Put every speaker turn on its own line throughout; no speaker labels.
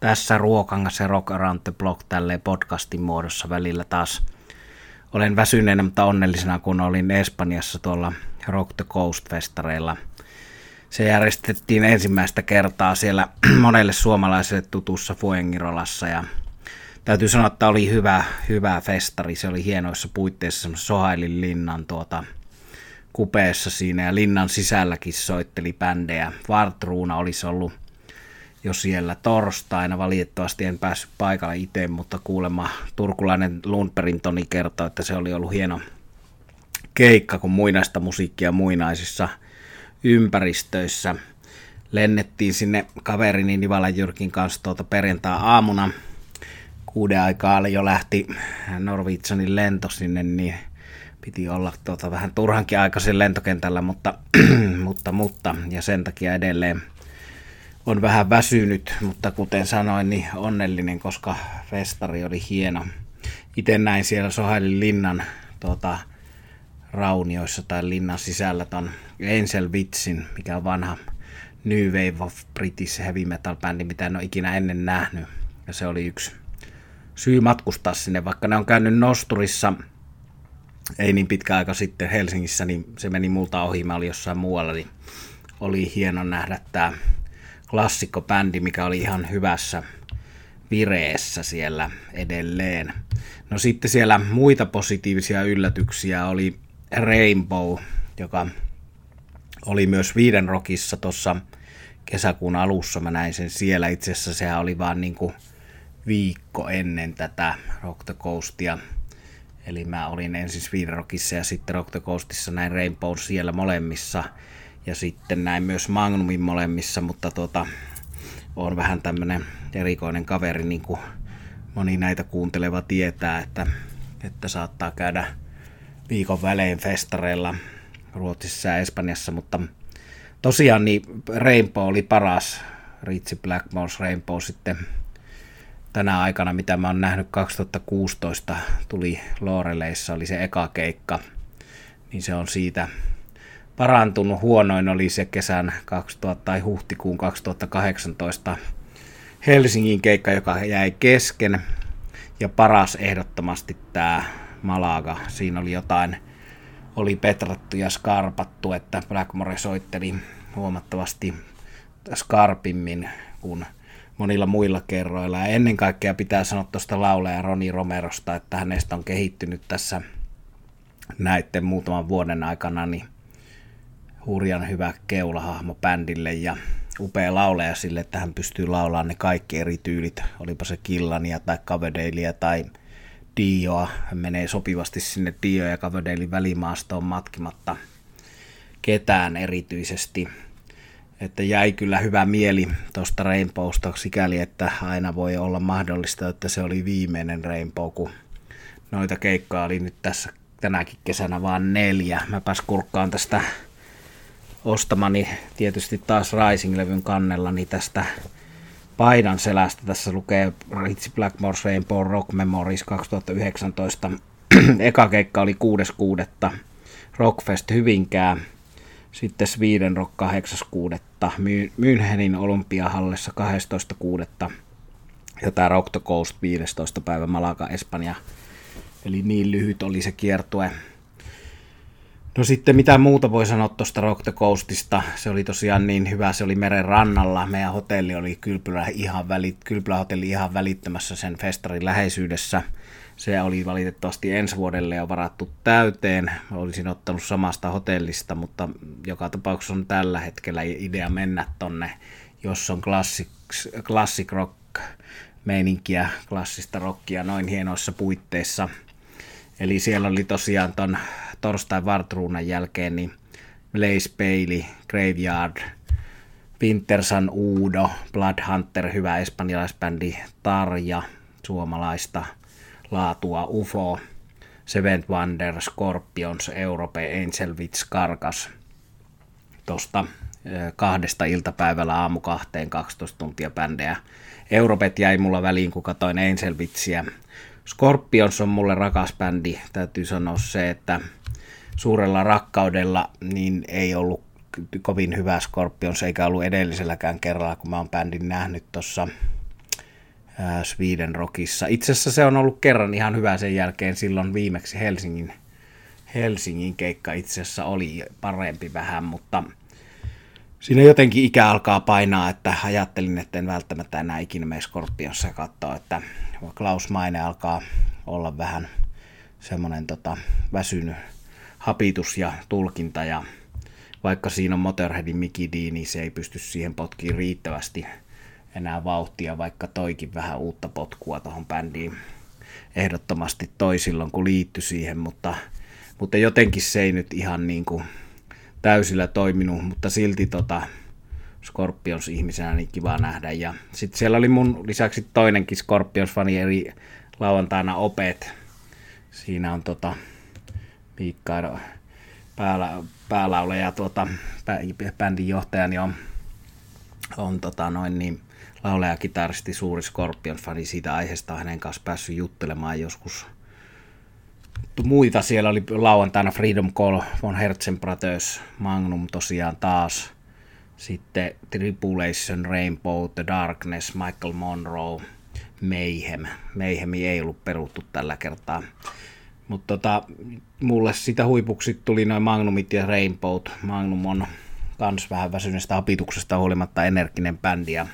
Tässä Ruokangas ja Rock Around the Block tälleen podcastin muodossa välillä taas. Olen väsyneenä, mutta onnellisena, kun olin Espanjassa tuolla Rock the Coast-festareilla. Se järjestettiin ensimmäistä kertaa siellä monelle suomalaiselle tutussa Fuengirolassa ja täytyy sanoa, että oli hyvä, hyvä festari. Se oli hienoissa puitteissa Sohailin linnan tuota, kupeessa siinä ja linnan sisälläkin soitteli bändejä. Vartruuna olisi ollut jo siellä torstaina. Valitettavasti en päässyt paikalle itse, mutta kuulemma turkulainen Lundbergin Toni kertoi, että se oli ollut hieno keikka, kun muinaista musiikkia muinaisissa ympäristöissä. Lennettiin sinne kaverini Nivala Jyrkin kanssa tuota perjantai-aamuna. Kuuden aikaa jo lähti Norvitsanin lento sinne, niin piti olla tuota vähän turhankin aikaisin lentokentällä, mutta, mutta, mutta, ja sen takia edelleen on vähän väsynyt, mutta kuten sanoin, niin onnellinen, koska festari oli hieno. Itse näin siellä Sohailin linnan tuota, raunioissa tai linnan sisällä ton Angel Witsin, mikä on vanha New Wave of British Heavy Metal bändi, mitä en ole ikinä ennen nähnyt. Ja se oli yksi syy matkustaa sinne, vaikka ne on käynyt Nosturissa ei niin pitkä aika sitten Helsingissä, niin se meni multa ohi, mä olin jossain muualla, niin oli hieno nähdä tämä klassikkobändi, mikä oli ihan hyvässä vireessä siellä edelleen. No sitten siellä muita positiivisia yllätyksiä oli Rainbow, joka oli myös Viiden Rockissa tuossa kesäkuun alussa. Mä näin sen siellä. Itse asiassa sehän oli vaan niin kuin viikko ennen tätä Rock the Coastia. Eli mä olin ensin Viiden Rockissa ja sitten Rock the Coastissa näin Rainbow siellä molemmissa – ja sitten näin myös Magnumin molemmissa, mutta tota, on vähän tämmöinen erikoinen kaveri, niin kuin moni näitä kuunteleva tietää, että, että saattaa käydä viikon välein festareilla Ruotsissa ja Espanjassa, mutta tosiaan niin Rainbow oli paras, Ritsi Blackmore's Rainbow sitten tänä aikana, mitä mä oon nähnyt 2016, tuli Loreleissa, oli se eka keikka, niin se on siitä parantunut. Huonoin oli se kesän 2000 tai huhtikuun 2018 Helsingin keikka, joka jäi kesken. Ja paras ehdottomasti tämä Malaga. Siinä oli jotain, oli petrattu ja skarpattu, että Blackmore soitteli huomattavasti skarpimmin kuin monilla muilla kerroilla. Ja ennen kaikkea pitää sanoa tuosta laulaja Roni Romerosta, että hänestä on kehittynyt tässä näiden muutaman vuoden aikana niin hurjan hyvä keulahahmo bändille ja upea laulaja sille, että hän pystyy laulamaan ne kaikki eri tyylit, olipa se Killania tai Coverdalea tai Dioa. Hän menee sopivasti sinne Dio ja Coverdalein välimaastoon matkimatta ketään erityisesti. Että jäi kyllä hyvä mieli tuosta Rainbowsta sikäli, että aina voi olla mahdollista, että se oli viimeinen Rainbow, kun noita keikkaa oli nyt tässä tänäkin kesänä vaan neljä. Mäpäs kurkkaan tästä ostamani tietysti taas Rising-levyn kannella, niin tästä paidan selästä tässä lukee Ritchie Blackmore's Rainbow Rock Memories 2019. Eka keikka oli 6.6. Rockfest Hyvinkää. Sitten Sweden Rock 8.6. Münchenin Olympiahallissa 12.6. Ja tämä Rock the Coast 15. päivä Malaga, Espanja. Eli niin lyhyt oli se kiertue. No sitten mitä muuta voi sanoa tuosta Rock the Coastista. Se oli tosiaan niin hyvä, se oli meren rannalla. Meidän hotelli oli Kylpylä, ihan välit, Kylpylä hotelli ihan välittömässä sen festarin läheisyydessä. Se oli valitettavasti ensi vuodelle jo varattu täyteen. Olisin ottanut samasta hotellista, mutta joka tapauksessa on tällä hetkellä idea mennä tonne, jos on classic, classic rock meininkiä, klassista rockia noin hienoissa puitteissa. Eli siellä oli tosiaan ton torstai Vartruunan jälkeen, niin Blaze Bailey, Graveyard, Wintersan Udo, Blood Hunter, hyvä espanjalaisbändi, Tarja, suomalaista laatua, UFO, Seventh Wonder, Scorpions, Europe, Angel Witch, Karkas. Tuosta kahdesta iltapäivällä aamu kahteen 12 tuntia bändejä. Europet jäi mulla väliin, kun katsoin Angel Witchiä. Scorpions on mulle rakas bändi. Täytyy sanoa se, että suurella rakkaudella, niin ei ollut kovin hyvä Scorpions, eikä ollut edelliselläkään kerralla, kun mä oon bändin nähnyt tuossa Sweden Rockissa. Itse asiassa se on ollut kerran ihan hyvä sen jälkeen silloin viimeksi Helsingin, Helsingin keikka itse asiassa oli parempi vähän, mutta siinä jotenkin ikä alkaa painaa, että ajattelin, että en välttämättä enää ikinä mene Scorpionssa katsoa, että Klaus Maine alkaa olla vähän semmoinen tota, väsynyt hapitus ja tulkinta ja vaikka siinä on Motorheadin Mickey D, niin se ei pysty siihen potkiin riittävästi enää vauhtia, vaikka toikin vähän uutta potkua tuohon bändiin ehdottomasti toi silloin, kun liittyi siihen, mutta, mutta jotenkin se ei nyt ihan niin kuin täysillä toiminut, mutta silti tota, Scorpions ihmisenä niin kiva nähdä. Ja sitten siellä oli mun lisäksi toinenkin Scorpions-fani, eli lauantaina Opet. Siinä on tota, Miikka päällä, päälauleja, tuota, bändin johtajani on, on tota noin niin, laulaja, kitaristi, suuri Scorpion-fani. Siitä aiheesta hänen kanssa päässyt juttelemaan joskus muita. Siellä oli lauantaina Freedom Call, Von Herzen Brothers, Magnum tosiaan taas. Sitten Tribulation, Rainbow, The Darkness, Michael Monroe, Mayhem. Mayhem ei ollut peruttu tällä kertaa. Mutta tota, mulle sitä huipuksi tuli noin Magnumit ja Rainbow. Magnum on kans vähän väsyneestä apituksesta huolimatta energinen bändi ja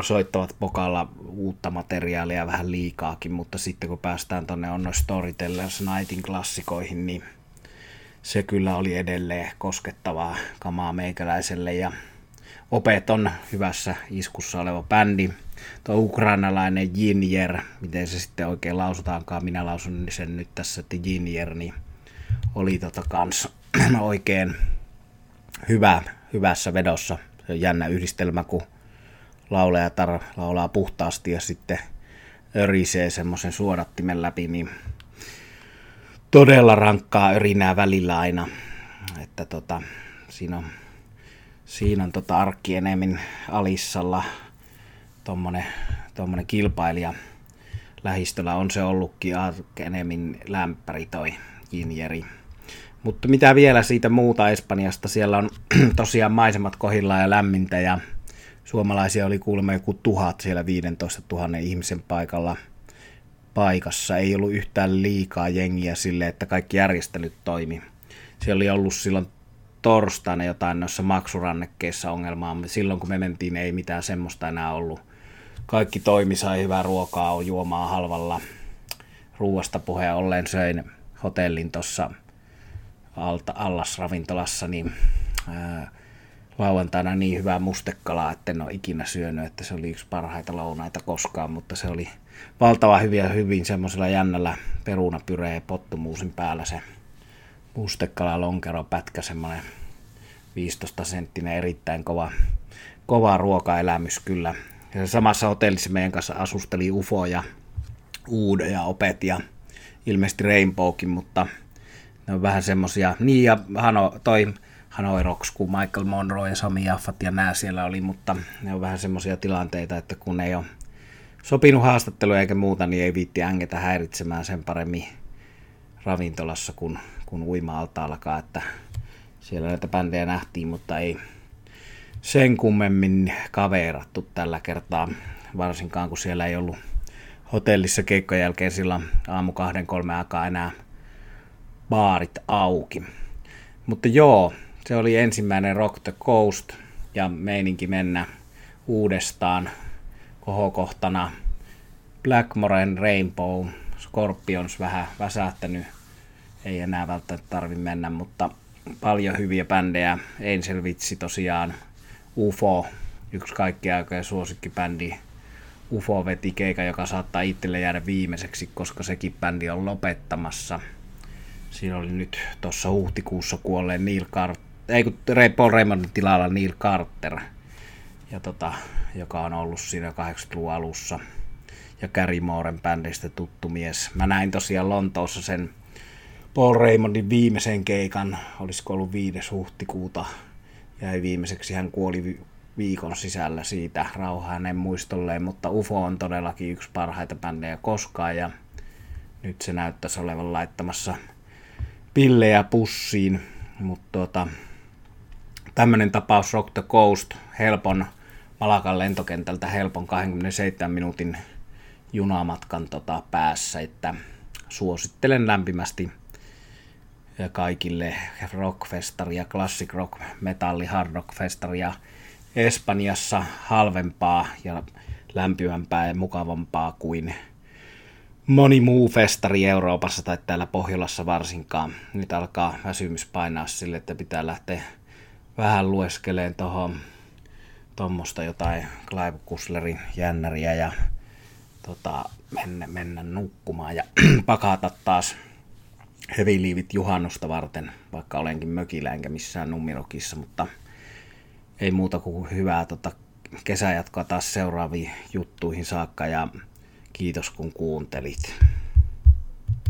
soittavat pokalla uutta materiaalia vähän liikaakin, mutta sitten kun päästään tonne on Storytellers Nightin klassikoihin, niin se kyllä oli edelleen koskettavaa kamaa meikäläiselle ja Opet on hyvässä iskussa oleva bändi. Tuo ukrainalainen Jinjer, miten se sitten oikein lausutaankaan, minä lausun sen nyt tässä, että Jinjer, niin oli tota kans oikein hyvä, hyvässä vedossa. Se on jännä yhdistelmä, kun laulajatar laulaa puhtaasti ja sitten örisee semmoisen suodattimen läpi, niin todella rankkaa örinää välillä aina. Että tota, siinä on, siinä on tota arkki enemmän Alissalla tommonen, tommonen kilpailija lähistöllä on se ollutkin enemmän lämpäri toi Jinjeri. Mutta mitä vielä siitä muuta Espanjasta, siellä on tosiaan maisemat kohillaan ja lämmintä ja Suomalaisia oli kuulemma joku tuhat siellä 15 000 ihmisen paikalla paikassa. Ei ollut yhtään liikaa jengiä sille, että kaikki järjestelyt toimi. Siellä oli ollut silloin torstaina jotain noissa maksurannekkeissa ongelmaa, mutta silloin kun me mentiin ei mitään semmoista enää ollut. Kaikki toimi, sai hyvää ruokaa, juomaa halvalla. Ruuasta puheen ollen söin hotellin tuossa allasravintolassa, niin ää, lauantaina niin hyvää mustekalaa, että en ole ikinä syönyt, että se oli yksi parhaita lounaita koskaan, mutta se oli valtava hyviä hyvin semmoisella jännällä perunapyreen ja pottumuusin päällä se mustekala lonkero pätkä, semmoinen 15 senttinen erittäin kova, kova ruokaelämys kyllä. Ja samassa hotellissa meidän kanssa asusteli UFO ja Uude ja Opet ja ilmeisesti Rainbowkin, mutta ne on vähän semmosia, niin ja Hano, toi Hanoi Rocks, kun Michael Monroe ja Sami Jaffat ja nämä siellä oli, mutta ne on vähän semmoisia tilanteita, että kun ei ole sopinut haastatteluja eikä muuta, niin ei viitti ängetä häiritsemään sen paremmin ravintolassa kuin, kuin uima-altaallakaan, että siellä näitä bändejä nähtiin, mutta ei sen kummemmin kaverattu tällä kertaa, varsinkaan kun siellä ei ollut hotellissa keikkojen jälkeen silloin aamu kahden kolme aikaa enää baarit auki. Mutta joo, se oli ensimmäinen Rock the Coast ja meininki mennä uudestaan kohokohtana. Blackmoren Rainbow, Scorpions vähän väsähtänyt, ei enää välttämättä tarvi mennä, mutta paljon hyviä bändejä. Angel Vitsi tosiaan, UFO, yksi kaikkien aikojen suosikkibändi. UFO veti keika, joka saattaa itselle jäädä viimeiseksi, koska sekin bändi on lopettamassa. Siinä oli nyt tuossa huhtikuussa kuolleen Neil Carter ei kun Paul Raymondin tilalla Neil Carter, ja tota, joka on ollut siinä 80-luvun alussa. Ja Gary Mooren bändistä tuttu mies. Mä näin tosiaan Lontoossa sen Paul Raymondin viimeisen keikan, olisiko ollut 5. huhtikuuta, jäi viimeiseksi, hän kuoli viikon sisällä siitä rauha hänen muistolleen, mutta UFO on todellakin yksi parhaita bändejä koskaan ja nyt se näyttäisi olevan laittamassa pillejä pussiin, mutta tuota, tämmöinen tapaus Rock the Coast, helpon Malakan lentokentältä helpon 27 minuutin junamatkan tota, päässä, että suosittelen lämpimästi kaikille rockfestaria, classic rock, metalli, hard rock festaria Espanjassa halvempaa ja lämpimämpää ja mukavampaa kuin moni muu festari Euroopassa tai täällä Pohjolassa varsinkaan. Nyt alkaa väsymys painaa sille, että pitää lähteä vähän lueskeleen tuohon tuommoista jotain Clive Kuslerin jännäriä ja tota, mennä, mennä nukkumaan ja pakata taas heviliivit juhannusta varten, vaikka olenkin mökillä enkä missään numirokissa, mutta ei muuta kuin hyvää tota, kesäjatkoa taas seuraaviin juttuihin saakka ja kiitos kun kuuntelit.